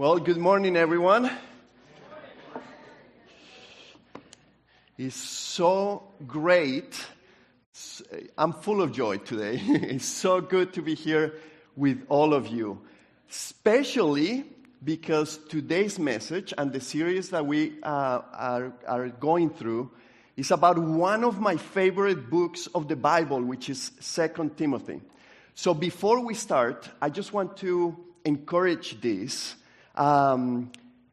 Well, good morning, everyone. It's so great. I'm full of joy today. It's so good to be here with all of you, especially because today's message and the series that we uh, are, are going through is about one of my favorite books of the Bible, which is Second Timothy. So before we start, I just want to encourage this um,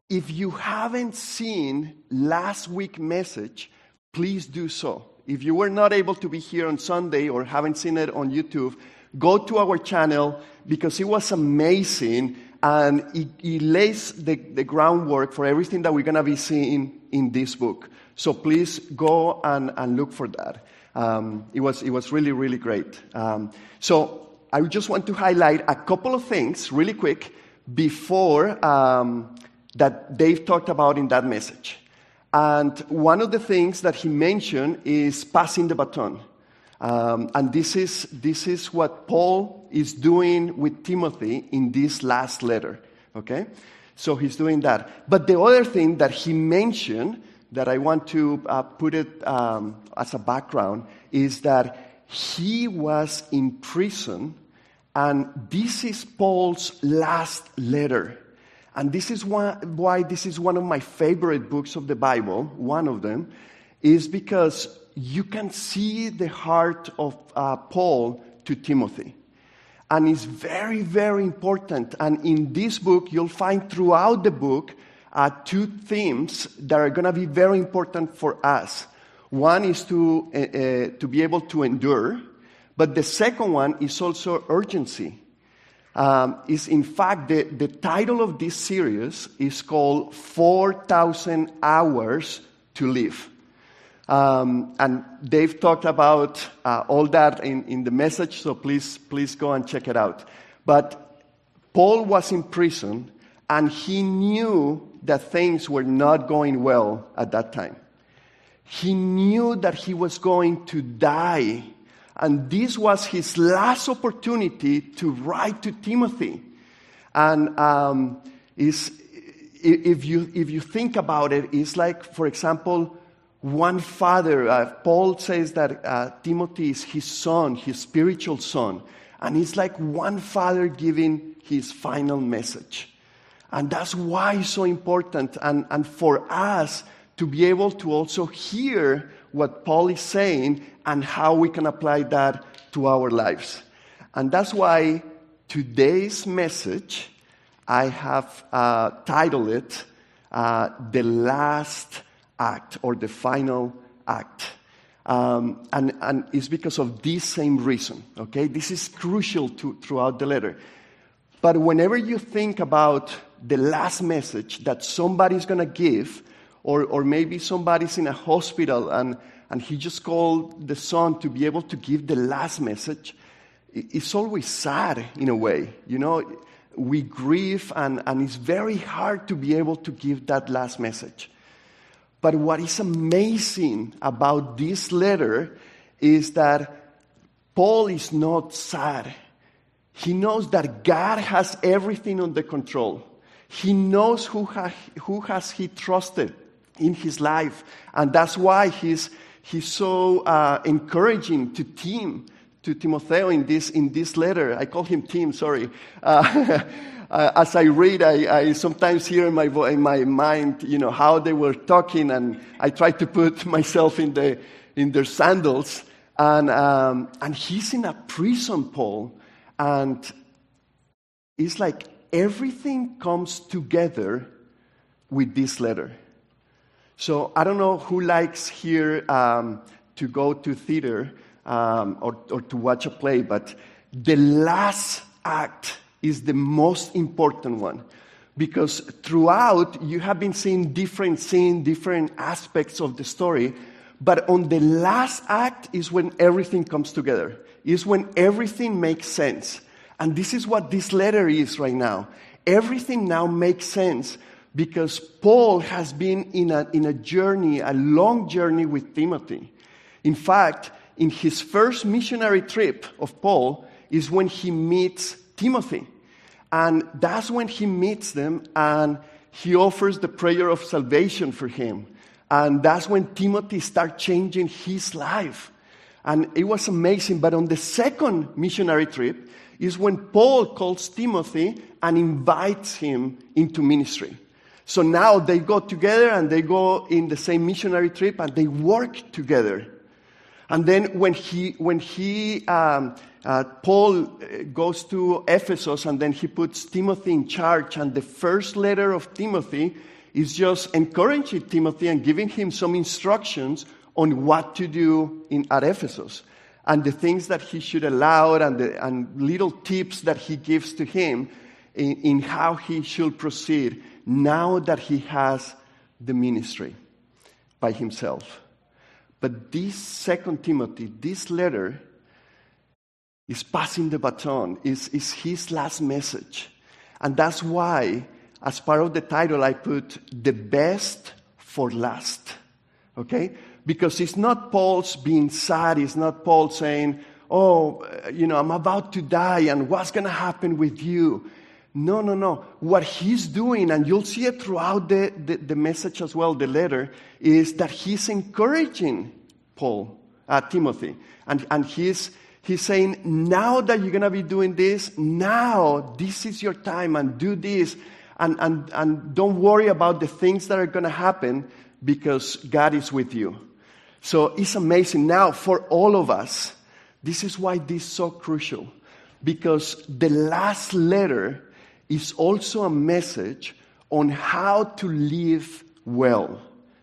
if you haven't seen last week's message, please do so. If you were not able to be here on Sunday or haven't seen it on YouTube, go to our channel because it was amazing and it, it lays the, the groundwork for everything that we're going to be seeing in this book. So please go and, and look for that. Um, it, was, it was really, really great. Um, so I just want to highlight a couple of things really quick before um, that Dave talked about in that message. And one of the things that he mentioned is passing the baton. Um, and this is, this is what Paul is doing with Timothy in this last letter. Okay? So he's doing that. But the other thing that he mentioned that I want to uh, put it um, as a background is that he was in prison and this is Paul's last letter. And this is why this is one of my favorite books of the Bible, one of them, is because you can see the heart of uh, Paul to Timothy. And it's very, very important. And in this book, you'll find throughout the book uh, two themes that are going to be very important for us. One is to, uh, uh, to be able to endure, but the second one is also urgency. Um, is in fact the, the title of this series is called 4,000 Hours to Live. Um, and Dave talked about uh, all that in, in the message, so please, please go and check it out. But Paul was in prison and he knew that things were not going well at that time. He knew that he was going to die and this was his last opportunity to write to Timothy. And um, is, if, you, if you think about it, it's like, for example, one father. Uh, Paul says that uh, Timothy is his son, his spiritual son. And it's like one father giving his final message. And that's why it's so important. And, and for us to be able to also hear what Paul is saying and how we can apply that to our lives. And that's why today's message, I have uh, titled it uh, The Last Act or The Final Act. Um, and, and it's because of this same reason, okay? This is crucial to, throughout the letter. But whenever you think about the last message that somebody's going to give, or, or maybe somebody's in a hospital and, and he just called the son to be able to give the last message, it's always sad in a way. You know, we grieve and, and it's very hard to be able to give that last message. But what is amazing about this letter is that Paul is not sad. He knows that God has everything under control. He knows who, ha- who has he trusted in his life. And that's why he's he's so uh, encouraging to Tim, to Timotheo in this, in this letter. I call him Tim, sorry. Uh, uh, as I read, I, I, sometimes hear in my, in my mind, you know, how they were talking, and I try to put myself in, the, in their sandals. And, um, and he's in a prison, Paul, and it's like everything comes together with this letter. So I don't know who likes here um, to go to theater um, or, or to watch a play, but the last act is the most important one because throughout you have been seeing different scenes, different aspects of the story, but on the last act is when everything comes together, is when everything makes sense. And this is what this letter is right now. Everything now makes sense because Paul has been in a, in a journey, a long journey with Timothy. In fact, in his first missionary trip of Paul is when he meets Timothy. And that's when he meets them and he offers the prayer of salvation for him. And that's when Timothy starts changing his life. And it was amazing. But on the second missionary trip is when Paul calls Timothy and invites him into ministry. So now they go together and they go in the same missionary trip and they work together. And then when he, when he, um, uh, Paul uh, goes to Ephesus and then he puts Timothy in charge, and the first letter of Timothy is just encouraging Timothy and giving him some instructions on what to do in, at Ephesus and the things that he should allow and, the, and little tips that he gives to him in, in how he should proceed now that he has the ministry by himself. But this second Timothy, this letter, is passing the baton, is, is his last message. And that's why, as part of the title, I put the best for last. Okay? Because it's not Paul's being sad, it's not Paul saying, Oh, you know, I'm about to die, and what's going to happen with you? No, no, no. What he's doing, and you'll see it throughout the, the, the message as well, the letter, is that he's encouraging Paul, uh, Timothy. And, and he's, he's saying, now that you're going to be doing this, now this is your time, and do this. And, and, and don't worry about the things that are going to happen because God is with you. So it's amazing. Now, for all of us, this is why this is so crucial. Because the last letter is also a message on how to live well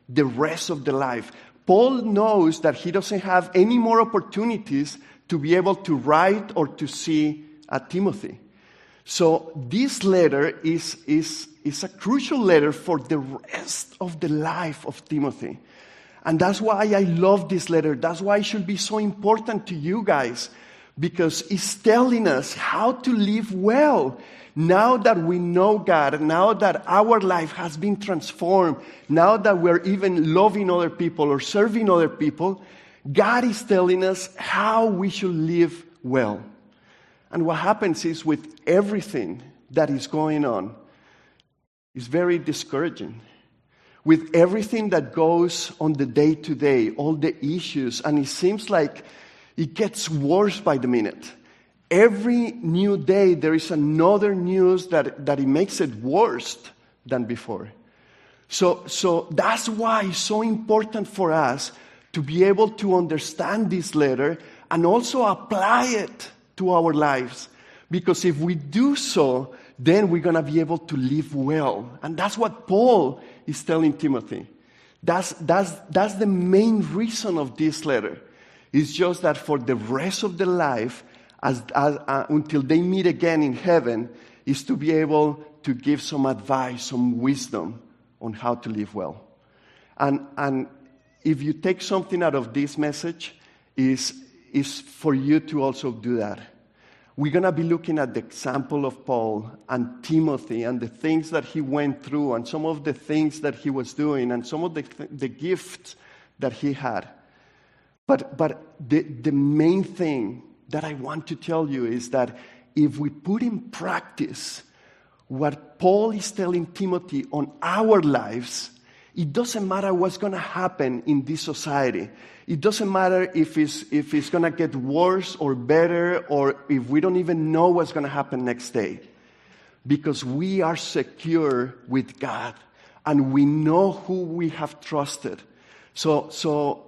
the rest of the life. Paul knows that he doesn't have any more opportunities to be able to write or to see at Timothy. So this letter is, is, is a crucial letter for the rest of the life of Timothy. And that's why I love this letter. That's why it should be so important to you guys because it's telling us how to live well. Now that we know God, now that our life has been transformed, now that we're even loving other people or serving other people, God is telling us how we should live well. And what happens is with everything that is going on, it's very discouraging. With everything that goes on the day to day, all the issues, and it seems like it gets worse by the minute. Every new day, there is another news that, that it makes it worse than before. So, so that's why it's so important for us to be able to understand this letter and also apply it to our lives. Because if we do so, then we're going to be able to live well. And that's what Paul is telling Timothy. That's, that's, that's the main reason of this letter. It's just that for the rest of their life, as, as, uh, until they meet again in heaven, is to be able to give some advice, some wisdom on how to live well. And, and if you take something out of this message, is, is for you to also do that. We're going to be looking at the example of Paul and Timothy and the things that he went through and some of the things that he was doing and some of the, the gifts that he had. But, but the, the main thing that I want to tell you is that if we put in practice what Paul is telling Timothy on our lives, it doesn't matter what's going to happen in this society. It doesn't matter if it's, if it's going to get worse or better or if we don't even know what's going to happen next day. Because we are secure with God and we know who we have trusted. So, so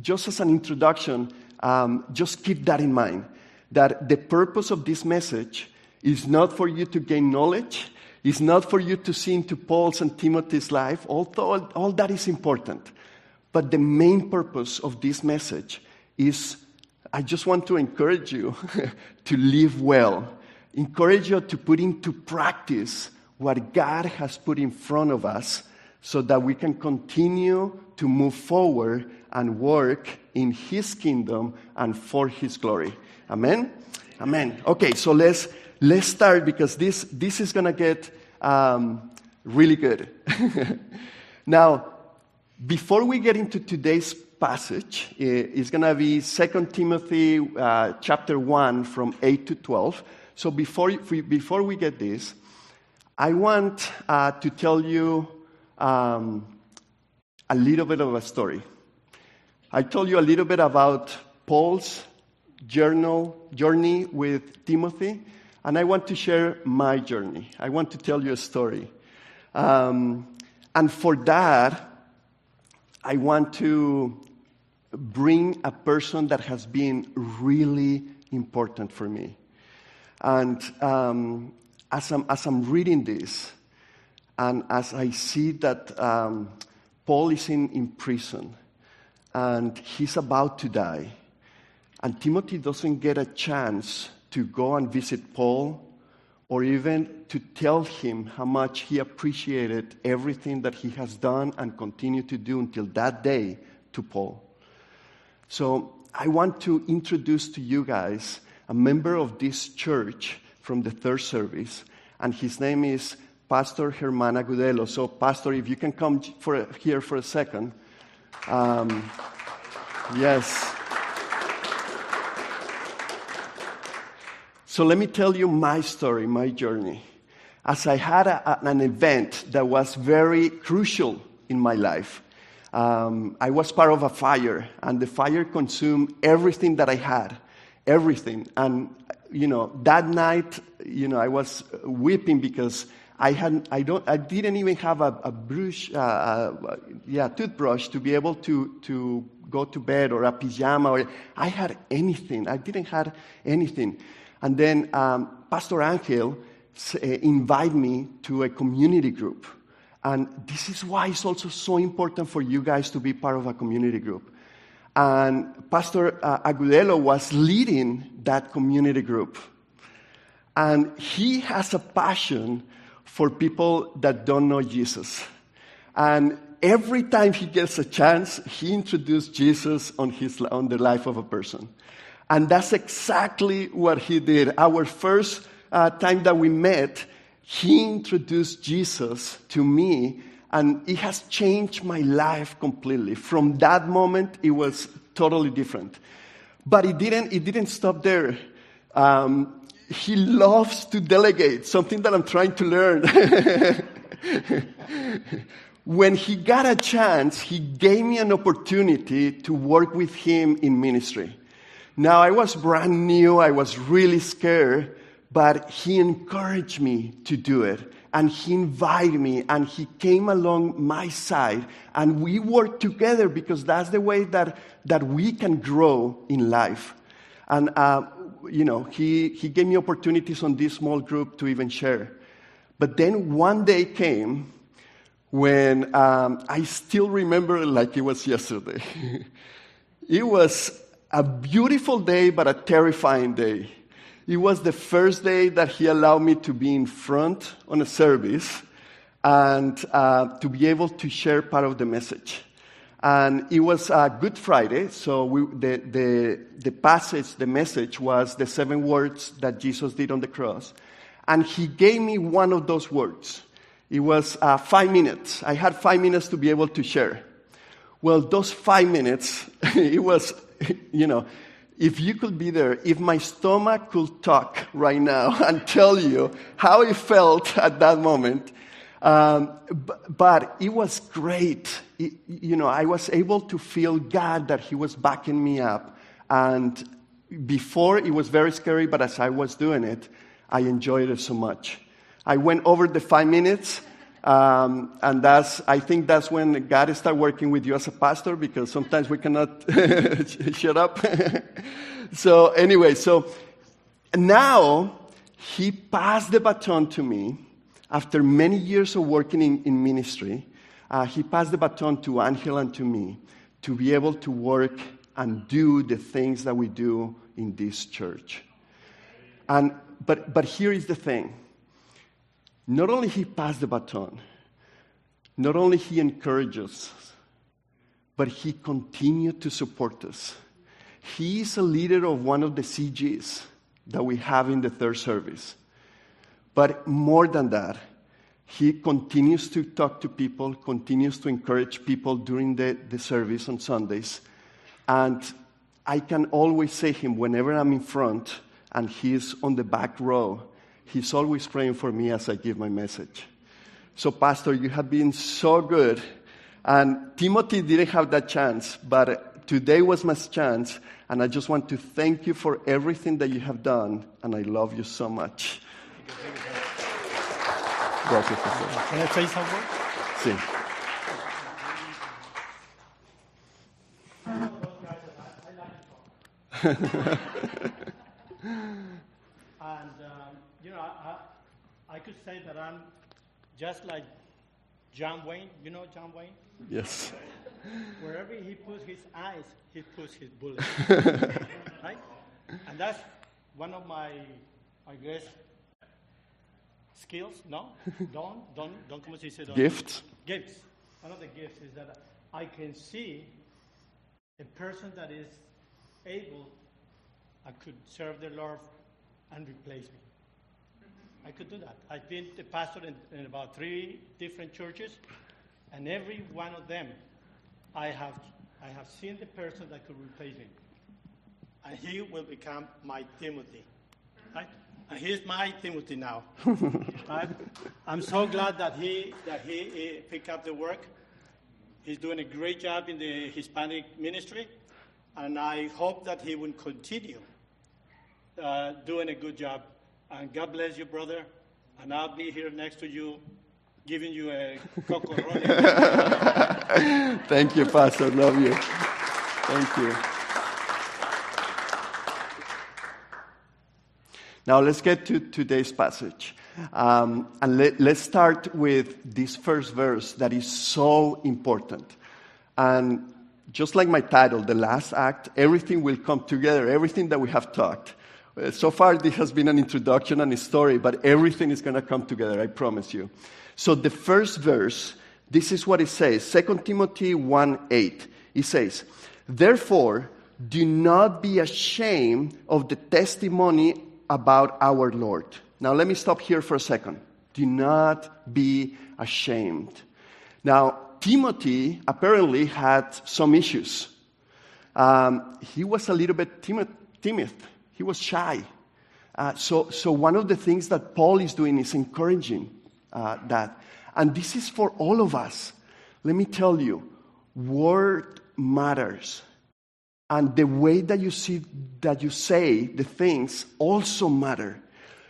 just as an introduction, um, just keep that in mind that the purpose of this message is not for you to gain knowledge, it's not for you to see into Paul's and Timothy's life, although all that is important. But the main purpose of this message is I just want to encourage you to live well, encourage you to put into practice what God has put in front of us so that we can continue to move forward and work in His kingdom and for His glory. Amen? Amen. Okay, so let's, let's start because this, this is going to get um, really good. now, before we get into today's passage, it's going to be 2 Timothy uh, chapter 1 from 8 to 12. So before, before we get this, I want uh, to tell you um, a little bit of a story. I told you a little bit about Paul's journal, journey with Timothy, and I want to share my journey. I want to tell you a story. Um, and for that, I want to bring a person that has been really important for me. And um, as, I'm, as I'm reading this, and as I see that um, Paul is in, in prison and he's about to die, and Timothy doesn't get a chance to go and visit Paul or even to tell him how much he appreciated everything that he has done and continue to do until that day to Paul. So I want to introduce to you guys a member of this church from the third service, and his name is Pastor Germán Agudelo. So, Pastor, if you can come for here for a second. Um, yes. So, let me tell you my story, my journey. As I had a, an event that was very crucial in my life, um, I was part of a fire, and the fire consumed everything that I had, everything. And, you know, that night, you know, I was weeping because I, had, I, don't, I didn't even have a, a brush, uh, uh, yeah, toothbrush to be able to, to go to bed or a pajama. Or, I had anything. I didn't have anything. And then um, Pastor Angel uh, invited me to a community group. And this is why it's also so important for you guys to be part of a community group. And Pastor uh, Agudelo was leading that community group. And he has a passion for people that don't know Jesus. And every time he gets a chance, he introduces Jesus on, his, on the life of a person. And that's exactly what he did. Our first uh, time that we met, he introduced Jesus to me, and it has changed my life completely. From that moment, it was totally different. But it didn't, it didn't stop there. Um, he loves to delegate, something that I'm trying to learn. when he got a chance, he gave me an opportunity to work with him in ministry. Now, I was brand new, I was really scared, but he encouraged me to do it. And he invited me and he came along my side and we worked together because that's the way that, that we can grow in life. And, uh, you know, he, he gave me opportunities on this small group to even share. But then one day came when um, I still remember like it was yesterday. it was a beautiful day, but a terrifying day. It was the first day that he allowed me to be in front on a service and uh, to be able to share part of the message. And it was a Good Friday, so we, the, the, the passage, the message was the seven words that Jesus did on the cross. And he gave me one of those words. It was uh, five minutes. I had five minutes to be able to share. Well, those five minutes, it was, you know, if you could be there, if my stomach could talk right now and tell you how it felt at that moment, um, but, but, it was great. It, you know, I was able to feel God that He was backing me up. And before it was very scary, but as I was doing it, I enjoyed it so much. I went over the five minutes. Um, and that's, I think that's when God started working with you as a pastor because sometimes we cannot shut up. so, anyway, so now he passed the baton to me after many years of working in, in ministry. Uh, he passed the baton to Angel and to me to be able to work and do the things that we do in this church. And, but, but here is the thing not only he passed the baton, not only he encourages but he continued to support us. He is a leader of one of the CGs that we have in the third service. But more than that, he continues to talk to people, continues to encourage people during the, the service on Sundays. And I can always say him whenever I'm in front and he's on the back row. He's always praying for me as I give my message. So, Pastor, you have been so good. And Timothy didn't have that chance, but today was my chance. And I just want to thank you for everything that you have done. And I love you so much. Gracias, Pastor. Can I say something? Sí. and, um, you know, I, I could say that I'm just like John Wayne. You know John Wayne? Yes. Wherever he puts his eyes, he puts his bullet. right? And that's one of my, I guess, skills. No? Don't, don't, don't, ¿cómo se dice? Gifts? Gifts. One of the gifts is that I can see a person that is able, I could serve the Lord and replace me. I could do that. I've been the pastor in, in, about three different churches, and every one of them, I have, I have seen the person that could replace me. And he will become my Timothy. Right? And he's my Timothy now. right? I'm so glad that he, that he, he picked up the work. He's doing a great job in the Hispanic ministry, and I hope that he will continue uh, doing a good job and God bless you, brother. And I'll be here next to you, giving you a cocorone. Thank you, Pastor. Love you. Thank you. Now let's get to today's passage. Um, and let, us start with this first verse that is so important. And just like my title, The Last Act, everything will come together, everything that we have talked. Uh, so far, this has been an introduction and a story, but everything is going to come together, I promise you. So, the first verse, this is what it says 2 Timothy 1 8. It says, Therefore, do not be ashamed of the testimony about our Lord. Now, let me stop here for a second. Do not be ashamed. Now, Timothy apparently had some issues. Um, he was a little bit timid. timid he was shy. Uh, so, so one of the things that Paul is doing is encouraging uh, that. And this is for all of us. Let me tell you, word matters. And the way that you see that you say the things also matter.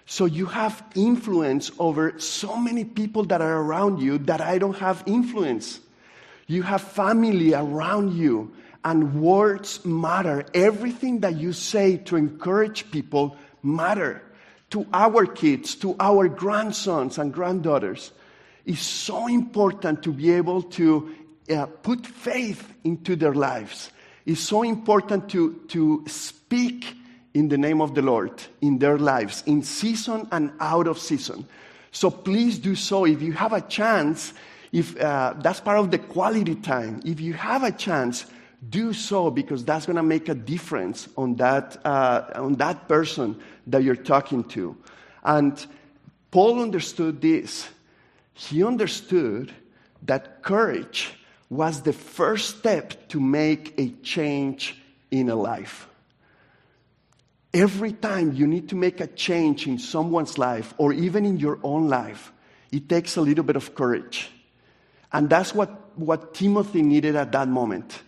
So you have influence over so many people that are around you that I don't have influence. You have family around you and words matter. Everything that you say to encourage people matter. To our kids, to our grandsons and granddaughters. It's so important to be able to uh, put faith into their lives. It's so important to, to speak in the name of the Lord in their lives, in season and out of season. So please do so. If you have a chance, if uh, that's part of the quality time, if you have a chance, do so because that's going to make a difference on that, uh, on that person that you're talking to. And Paul understood this. He understood that courage was the first step to make a change in a life. Every time you need to make a change in someone's life or even in your own life, it takes a little bit of courage. And that's what, what Timothy needed at that moment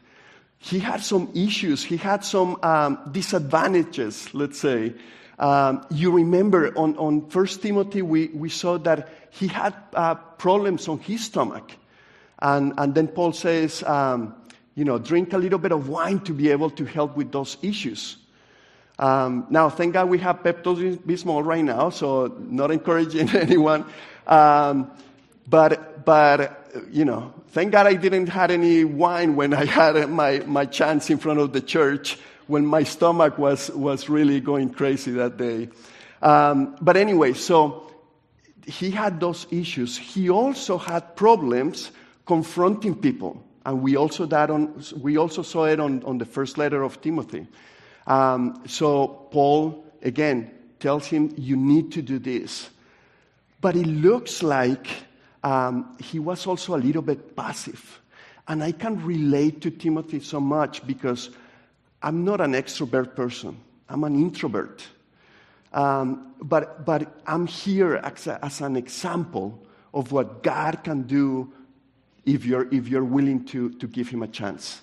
he had some issues, he had some um, disadvantages, let's say. Um, you remember on, on 1 Timothy, we, we saw that he had uh, problems on his stomach. And, and then Paul says, um, you know, drink a little bit of wine to be able to help with those issues. Um, now, thank God we have Pepto Bismol right now, so not encouraging anyone. Um, but, but, you know, thank God I didn't have any wine when I had my, my chance in front of the church when my stomach was, was really going crazy that day. Um, but anyway, so he had those issues. He also had problems confronting people. And we also, that on, we also saw it on, on the first letter of Timothy. Um, so Paul, again, tells him, You need to do this. But it looks like um, he was also a little bit passive. And I can relate to Timothy so much because I'm not an extrovert person, I'm an introvert. Um, but, but I'm here as, a, as an example of what God can do if you're, if you're willing to, to give Him a chance.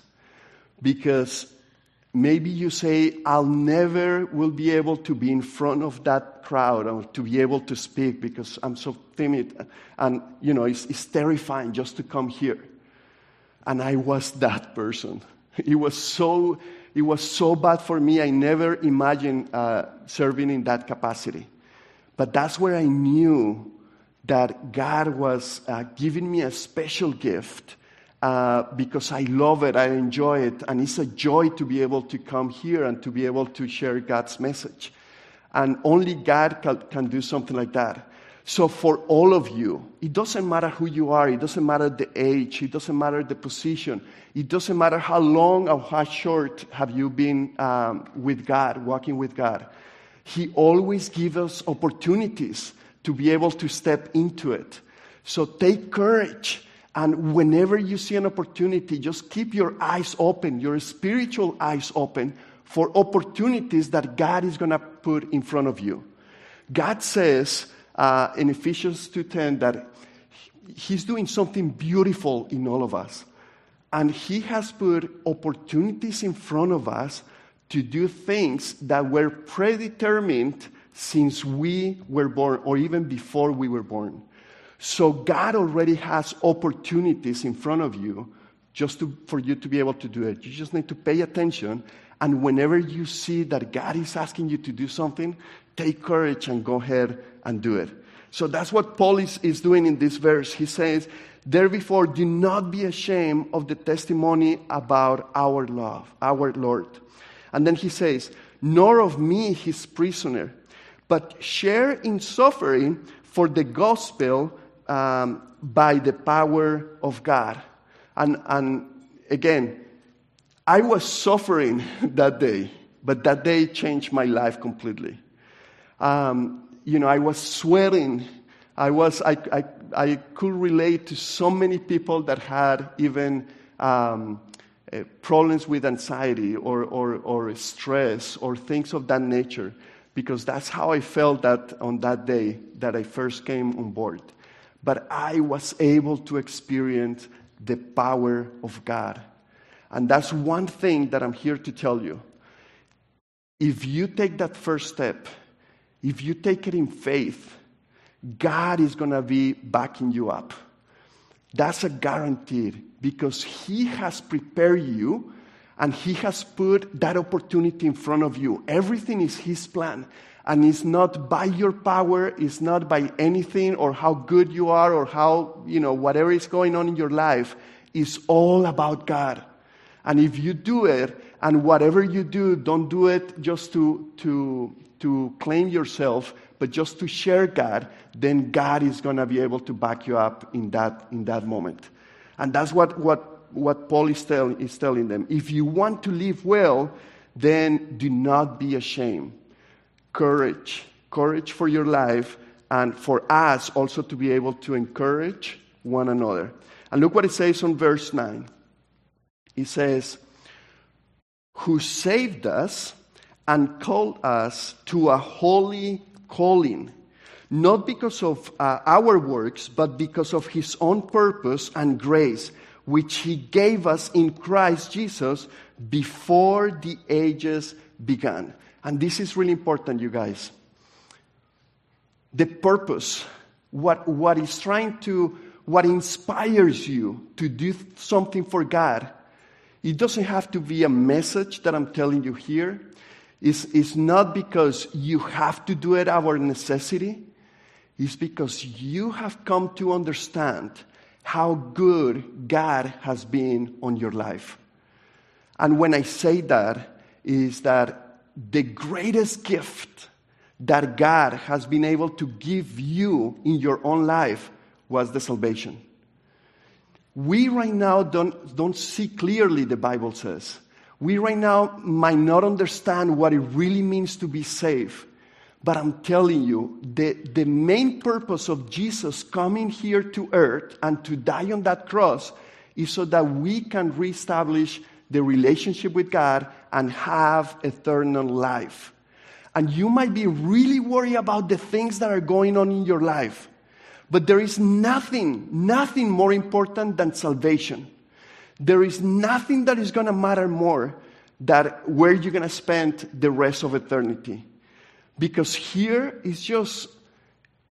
Because maybe you say, I'll never will be able to be in front of that crowd or to be able to speak because I'm so timid. And, you know, it's, it's terrifying just to come here. And I was that person. It was so, it was so bad for me. I never imagined uh, serving in that capacity. But that's where I knew that God was uh, giving me a special gift uh, because I love it, I enjoy it, and it's a joy to be able to come here and to be able to share God's message. And only God can, can do something like that. So, for all of you, it doesn't matter who you are, it doesn't matter the age, it doesn't matter the position, it doesn't matter how long or how short have you been um, with God, walking with God. He always gives us opportunities to be able to step into it. So, take courage. And whenever you see an opportunity, just keep your eyes open, your spiritual eyes open for opportunities that God is going to put in front of you. God says, uh, in Ephesians 2:10 that He's doing something beautiful in all of us. And He has put opportunities in front of us to do things that were predetermined since we were born, or even before we were born. So God already has opportunities in front of you just to, for you to be able to do it. You just need to pay attention. And whenever you see that God is asking you to do something, take courage and go ahead and do it. So that's what Paul is, is doing in this verse. He says, Therefore, do not be ashamed of the testimony about our love, our Lord. And then he says, Nor of me, his prisoner, but share in suffering for the gospel um, by the power of God. And, and again, I was suffering that day, but that day changed my life completely. Um, you know, I was sweating. I, was, I, I, I could relate to so many people that had even um, uh, problems with anxiety or, or, or stress or things of that nature because that's how I felt that on that day that I first came on board. But I was able to experience the power of God. And that's one thing that I'm here to tell you. If you take that first step, if you take it in faith, God is going to be backing you up. That's a guarantee because He has prepared you and He has put that opportunity in front of you. Everything is His plan. And it's not by your power, it's not by anything or how good you are or how, you know, whatever is going on in your life. It's all about God. And if you do it, and whatever you do, don't do it just to, to, to claim yourself, but just to share God, then God is going to be able to back you up in that, in that moment. And that's what, what, what Paul is, tell, is telling them. If you want to live well, then do not be ashamed. Courage. Courage for your life and for us also to be able to encourage one another. And look what it says on verse 9. It says, Who saved us and called us to a holy calling, not because of uh, our works, but because of his own purpose and grace, which he gave us in Christ Jesus before the ages began. And this is really important, you guys. The purpose, what, what is trying to, what inspires you to do something for God, it doesn't have to be a message that I'm telling you here is, is not because you have to do it out of necessity, it's because you have come to understand how good God has been on your life. And when I say that, is that the greatest gift that God has been able to give you in your own life was the salvation. We right now don't, don't see clearly, the Bible says. We right now might not understand what it really means to be saved. But I'm telling you, the, the main purpose of Jesus coming here to earth and to die on that cross is so that we can reestablish the relationship with God and have eternal life. And you might be really worried about the things that are going on in your life. But there is nothing, nothing more important than salvation. There is nothing that is going to matter more than where you're going to spend the rest of eternity. Because here is just,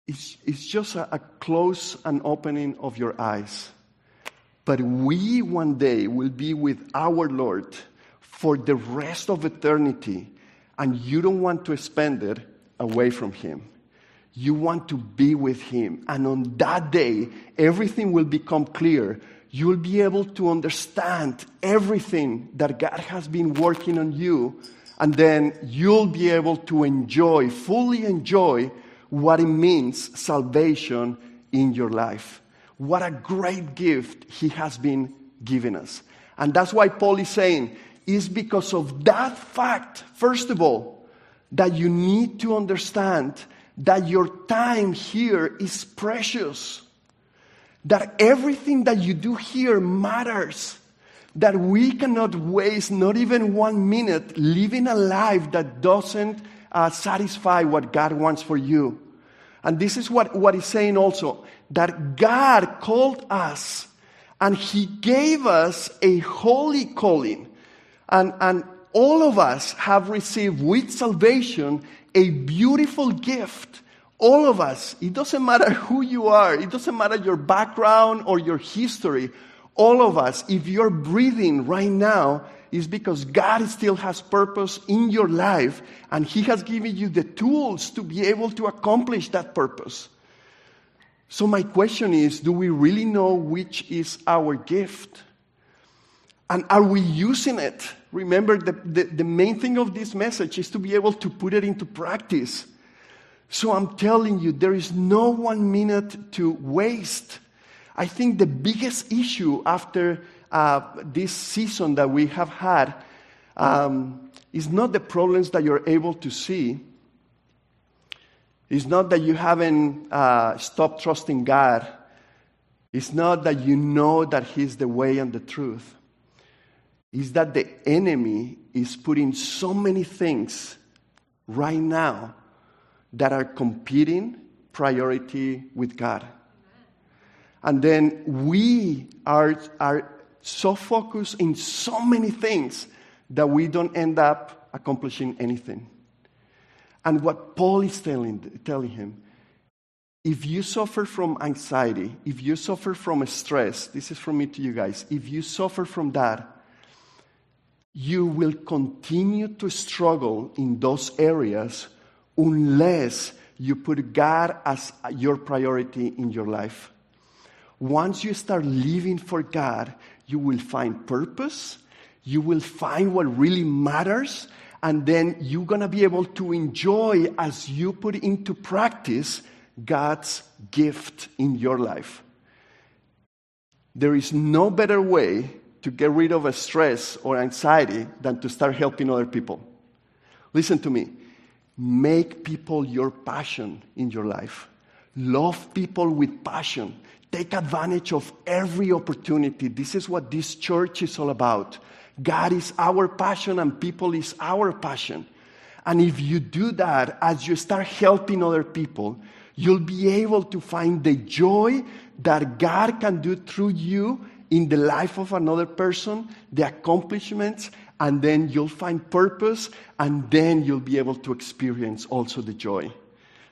it's, it's just a, a close and opening of your eyes. But we one day will be with our Lord for the rest of eternity, and you don't want to spend it away from Him. You want to be with Him. And on that day, everything will become clear. You'll be able to understand everything that God has been working on you. And then you'll be able to enjoy, fully enjoy what it means salvation in your life. What a great gift He has been giving us. And that's why Paul is saying, is because of that fact, first of all, that you need to understand that your time here is precious, that everything that you do here matters, that we cannot waste not even one minute living a life that doesn't uh, satisfy what God wants for you. And this is what, what he's saying also that God called us and he gave us a holy calling. And, and all of us have received with salvation a beautiful gift. All of us, it doesn't matter who you are, it doesn't matter your background or your history. All of us, if you're breathing right now, is because God still has purpose in your life and He has given you the tools to be able to accomplish that purpose. So, my question is do we really know which is our gift? And are we using it? Remember, the, the, the, main thing of this message is to be able to put it into practice. So I'm telling you, there is no one minute to waste. I think the biggest issue after uh, this season that we have had um, is not the problems that you're able to see. It's not that you haven't uh, stopped trusting God. It's not that you know that He's the way and the truth is that the enemy is putting so many things right now that are competing priority with God. And then we are, are so focused in so many things that we don't end up accomplishing anything. And what Paul is telling, telling him if you suffer from anxiety, if you suffer from stress, this is from me to you guys, if you suffer from that, you will continue to struggle in those areas unless you put God as your priority in your life. Once you start living for God, you will find purpose, you will find what really matters, and then you're going to be able to enjoy as you put into practice God's gift in your life. There is no better way to get rid of stress or anxiety than to start helping other people. Listen to me. Make people your passion in your life. Love people with passion. Take advantage of every opportunity. This is what this church is all about. God is our passion and people is our passion. And if you do that, as you start helping other people, you'll be able to find the joy that God can do through you in the life of another person, the accomplishments, and then you'll find purpose, and then you'll be able to experience also the joy.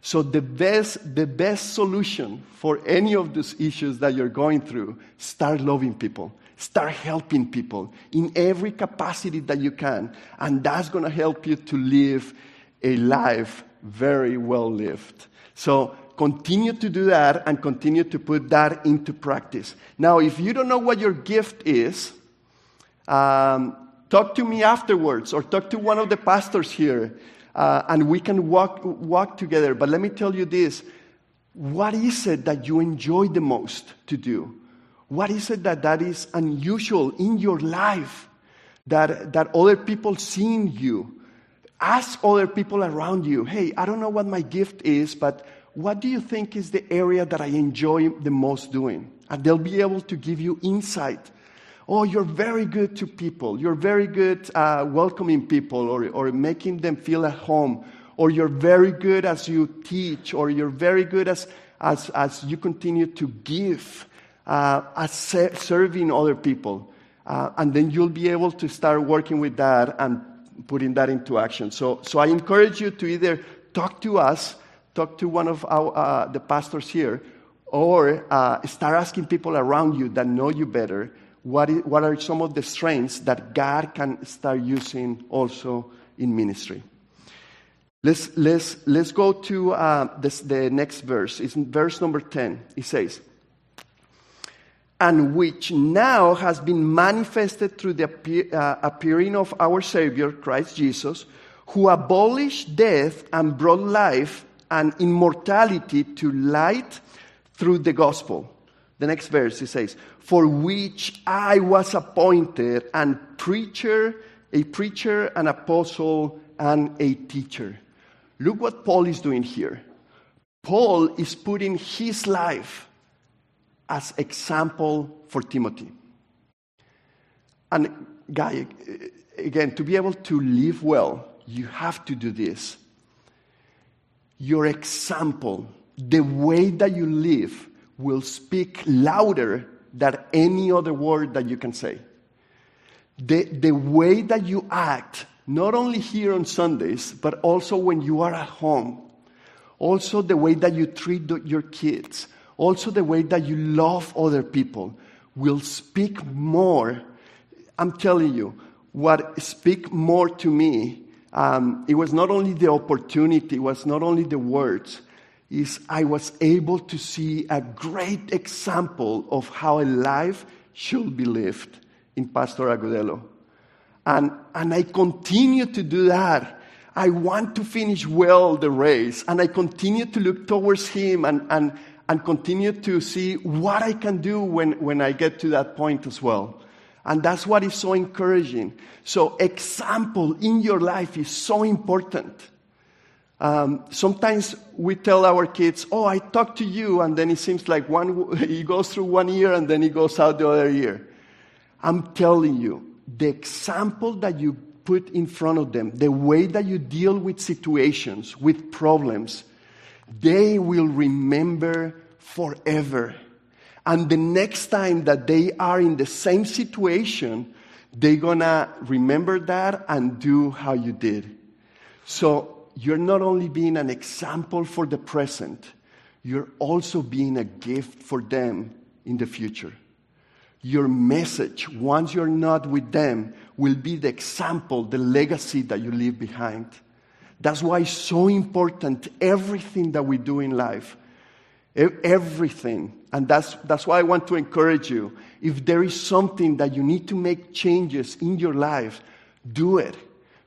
So the best, the best solution for any of these issues that you're going through, start loving people. Start helping people in every capacity that you can. And that's going to help you to live a life very well lived. So Continue to do that and continue to put that into practice. Now, if you don't know what your gift is, um, talk to me afterwards or talk to one of the pastors here uh, and we can walk, walk together. But let me tell you this what is it that you enjoy the most to do? What is it that, that is unusual in your life that, that other people see in you? Ask other people around you, hey, I don't know what my gift is, but what do you think is the area that I enjoy the most doing? And they'll be able to give you insight. Oh, you're very good to people. You're very good uh, welcoming people or, or making them feel at home. or you're very good as you teach, or you're very good as, as, as you continue to give, uh, as ser- serving other people. Uh, and then you'll be able to start working with that and putting that into action. So, so I encourage you to either talk to us, talk to one of our, uh, the pastors here, or uh, start asking people around you that know you better what, is, what are some of the strengths that God can start using also in ministry. Let's, let's, let's go to uh, this, the next verse. It's verse number 10. It says, and which now has been manifested through the appear, uh, appearing of our Savior, Christ Jesus, who abolished death and brought life and immortality to light through the gospel. The next verse it says, For which I was appointed and preacher, a preacher, an apostle, and a teacher. Look what Paul is doing here. Paul is putting his life as example for Timothy. And guy, again, to be able to live well, you have to do this. Your example, the way that you live, will speak louder than any other word that you can say. The, the way that you act, not only here on Sundays, but also when you are at home, also the way that you treat your kids, also the way that you love other people will speak more. I'm telling you, what speak more to me, um, it was not only the opportunity, it was not only the words, is I was able to see a great example of how a life should be lived in Pastor Agudelo. And, and I continue to do that. I want to finish well the race, and I continue to look towards him and, and, and continue to see what I can do when, when I get to that point as well. And that's what is so encouraging. So, example in your life is so important. Um, sometimes we tell our kids, "Oh, I talk to you," and then it seems like one he goes through one ear and then he goes out the other ear. I'm telling you, the example that you put in front of them, the way that you deal with situations, with problems, they will remember forever. And the next time that they are in the same situation, they're gonna remember that and do how you did. So you're not only being an example for the present, you're also being a gift for them in the future. Your message, once you're not with them, will be the example, the legacy that you leave behind. That's why it's so important, everything that we do in life. Everything. And that's, that's why I want to encourage you. If there is something that you need to make changes in your life, do it.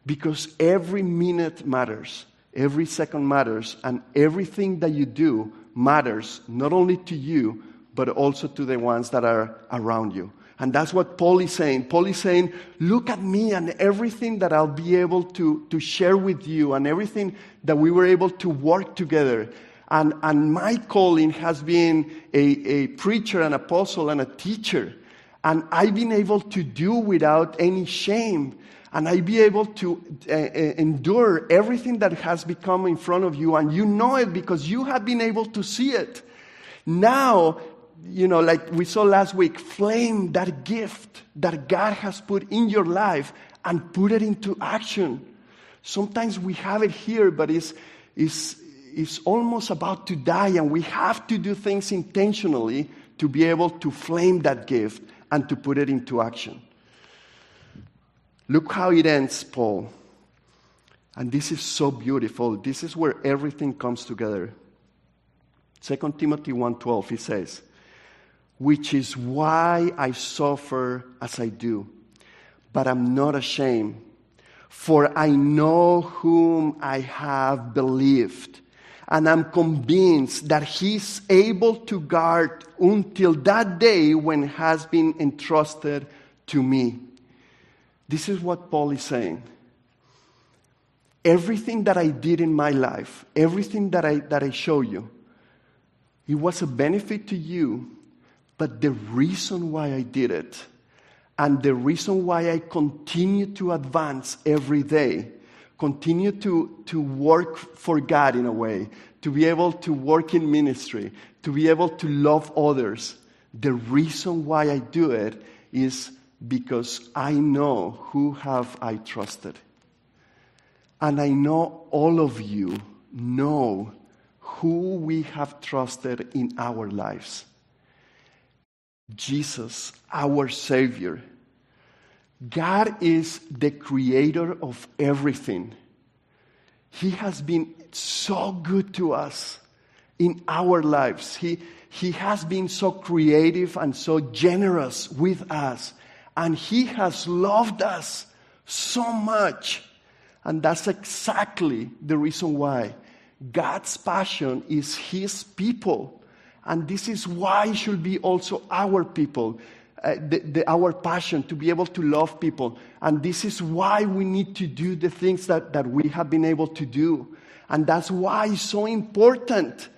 Because every minute matters, every second matters, and everything that you do matters, not only to you, but also to the ones that are around you. And that's what Paul is saying. Paul is saying, Look at me and everything that I'll be able to, to share with you and everything that we were able to work together. And, and my calling has been a, a preacher, an apostle, and a teacher. And I've been able to do without any shame. And I be able to uh, endure everything that has become in front of you. And you know it because you have been able to see it. Now, you know, like we saw last week, flame that gift that God has put in your life and put it into action. Sometimes we have it here, but it's, it's, it's almost about to die, and we have to do things intentionally to be able to flame that gift and to put it into action. Look how it ends, Paul. And this is so beautiful. This is where everything comes together. 2 Timothy 1:12 he says, which is why I suffer as I do. But I'm not ashamed, for I know whom I have believed, and I'm convinced that He's able to guard until that day when has been entrusted to me. This is what Paul is saying. Everything that I did in my life, everything that I, that I show you, it was a benefit to you but the reason why I did it and the reason why I continue to advance every day continue to, to work for God in a way, to be able to work in ministry, to be able to love others. The reason why I do it is because I know who have I trusted. And I know all of you know who we have trusted in our lives. Jesus, our Savior. God is the creator of everything. He has been so good to us in our lives. He, he has been so creative and so generous with us. And He has loved us so much. And that's exactly the reason why God's passion is His people. And this is why it should be also our people, uh, the, the, our passion to be able to love people. And this is why we need to do the things that, that we have been able to do. And that's why it's so important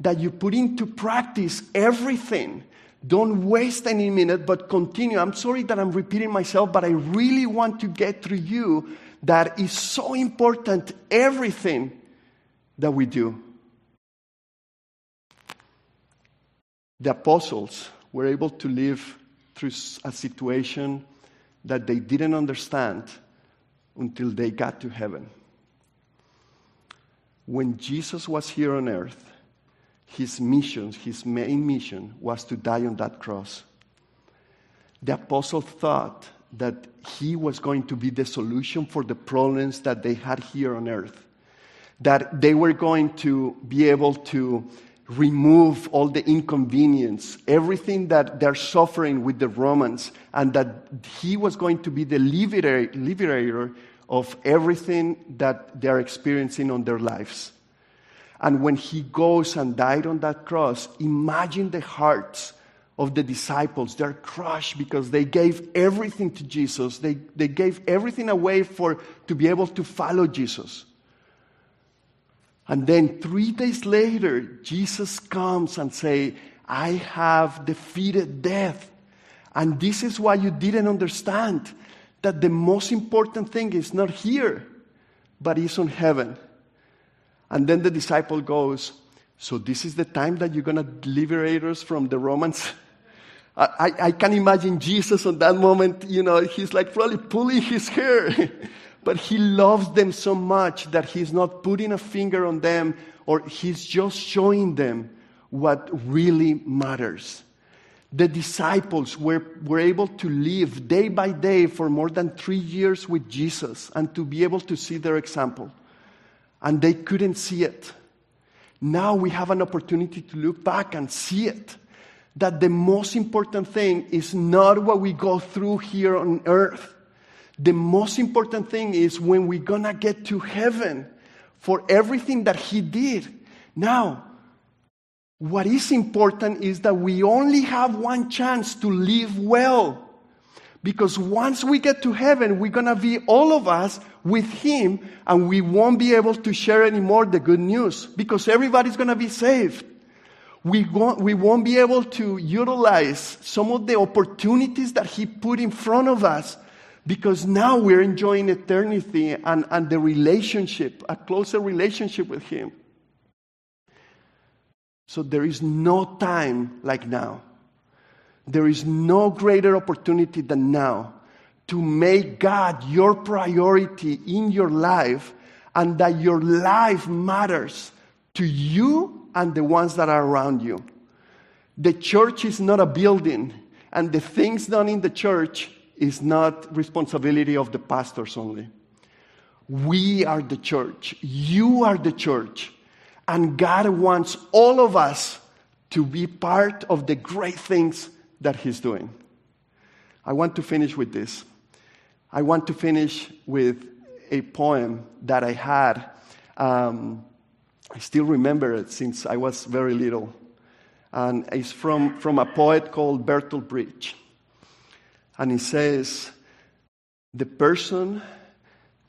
that you put into practice everything. Don't waste any minute, but continue. I'm sorry that I'm repeating myself, but I really want to get through you that is so important, everything that we do. The apostles were able to live through a situation that they didn't understand until they got to heaven. When Jesus was here on earth, his mission, his main mission, was to die on that cross. The apostle thought that he was going to be the solution for the problems that they had here on earth. That they were going to be able to remove all the inconvenience, everything that they're suffering with the Romans, and that he was going to be the liberator of everything that they're experiencing on their lives. And when he goes and died on that cross, imagine the hearts of the disciples. They're crushed because they gave everything to Jesus. They, they gave everything away for, to be able to follow Jesus. And then three days later, Jesus comes and say, I have defeated death. And this is why you didn't understand that the most important thing is not here, but is on heaven. And then the disciple goes, So this is the time that you're going to liberate us from the Romans? I, I can imagine Jesus on that moment, you know, he's like probably pulling his hair. but he loves them so much that he's not putting a finger on them or he's just showing them what really matters. The disciples were, were able to live day by day for more than three years with Jesus and to be able to see their example. And they couldn't see it. Now we have an opportunity to look back and see it that the most important thing is not what we go through here on earth. The most important thing is when we're gonna get to heaven for everything that He did. Now, what is important is that we only have one chance to live well. Because once we get to heaven, we're gonna be all of us with Him and we won't be able to share anymore the good news because everybody's gonna be saved we won't, we won't be able to utilize some of the opportunities that He put in front of us because now we're enjoying eternity and, and the relationship, a closer relationship with Him. So there is no time like now. There is no greater opportunity than now to make God your priority in your life and that your life matters to you and the ones that are around you. The church is not a building, and the things done in the church is not responsibility of the pastors only. We are the church. You are the church. And God wants all of us to be part of the great things that He's doing. I want to finish with this. I want to finish with a poem that I had um, I still remember it since I was very little. And it's from, from a poet called Bertolt Brecht. And he says, The person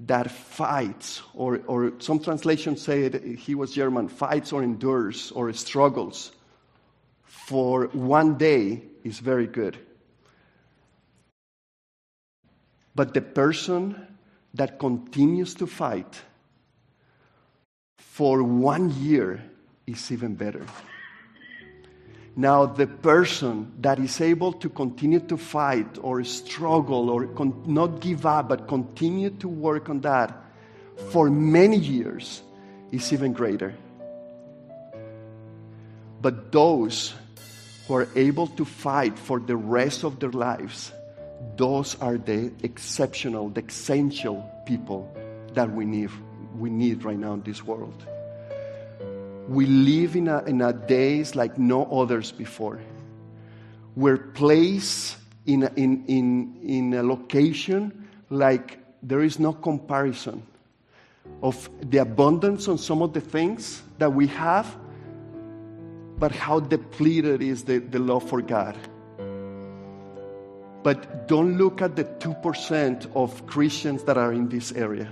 that fights, or, or some translations say it, he was German, fights or endures or struggles for one day is very good. But the person that continues to fight for one year is even better. Now, the person that is able to continue to fight or struggle or con- not give up, but continue to work on that for many years is even greater. But those who are able to fight for the rest of their lives, those are the exceptional, the essential people that we need, we need right now in this world. We live in a, in a days like no others before. We're placed in a, in, in, in a location like there is no comparison of the abundance on some of the things that we have, but how depleted is the, the love for God. But don't look at the 2% of Christians that are in this area.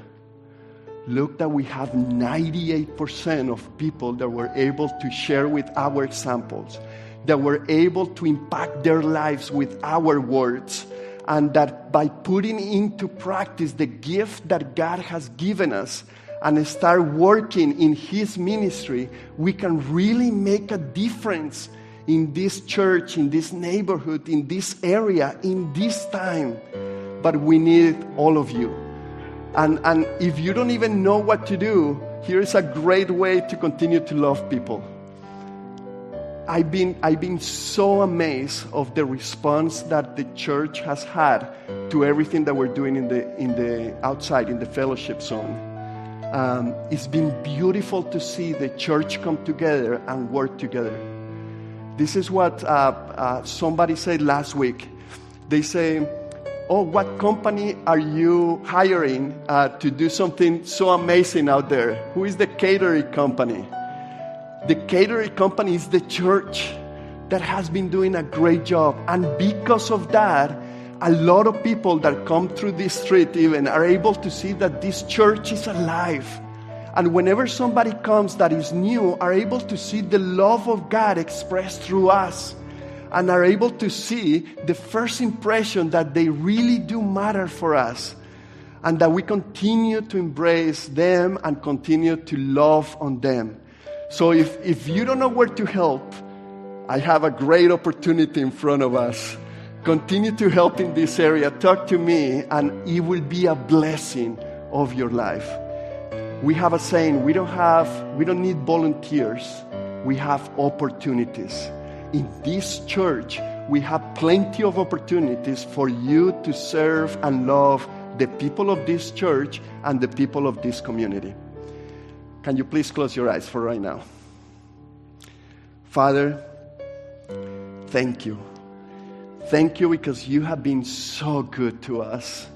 Look that we have 98% of people that were able to share with our examples, that were able to impact their lives with our words, and that by putting into practice the gift that God has given us and start working in His ministry, we can really make a difference in this church, in this neighborhood, in this area, in this time. But we need all of you. And, and if you don't even know what to do, here is a great way to continue to love people. I've been, I've been so amazed of the response that the church has had to everything that we're doing in the, in the outside, in the fellowship zone. Um, it's been beautiful to see the church come together and work together. This is what uh, uh, somebody said last week. They say, Oh, what company are you hiring uh, to do something so amazing out there? Who is the catering company? The catering company is the church that has been doing a great job. And because of that, a lot of people that come through this street even are able to see that this church is alive. And whenever somebody comes that is new, are able to see the love of God expressed through us and are able to see the first impression that they really do matter for us and that we continue to embrace them and continue to love on them. So if, if you don't know where to help, I have a great opportunity in front of us. Continue to help in this area. Talk to me, and it will be a blessing of your life. We have a saying, we don't have, we don't need volunteers. We have opportunities. In this church, we have plenty of opportunities for you to serve and love the people of this church and the people of this community. Can you please close your eyes for right now? Father, thank you. Thank you because you have been so good to us.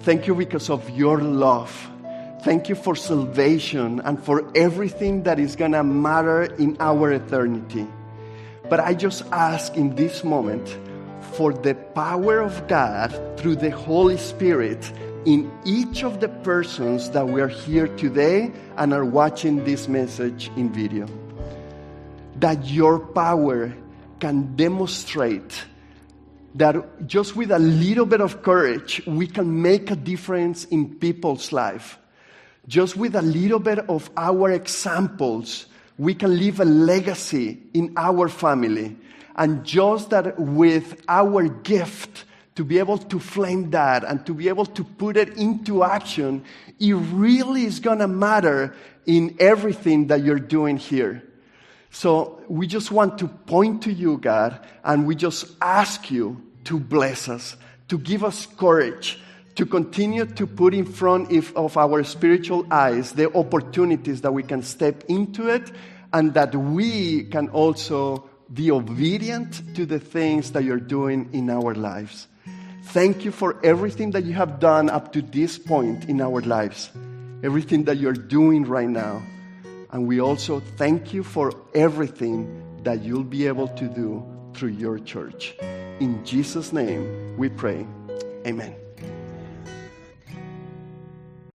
Thank you because of your love. Thank you for salvation and for everything that is going to matter in our eternity. But I just ask in this moment for the power of God through the Holy Spirit in each of the persons that we are here today and are watching this message in video. That your power can demonstrate that just with a little bit of courage, we can make a difference in people's life. Just with a little bit of our examples, we can leave a legacy in our family. And just that with our gift, to be able to flame that and to be able to put it into action, it really is going to matter in everything that you're doing here. So we just want to point to you, God, and we just ask you to bless us, to give us courage, to continue to put in front of our spiritual eyes the opportunities that we can step into it and that we can also be obedient to the things that you're doing in our lives. Thank you for everything that you have done up to this point in our lives, everything that you're doing right now. And we also thank you for everything that you'll be able to do through your church. In Jesus' name we pray. Amen.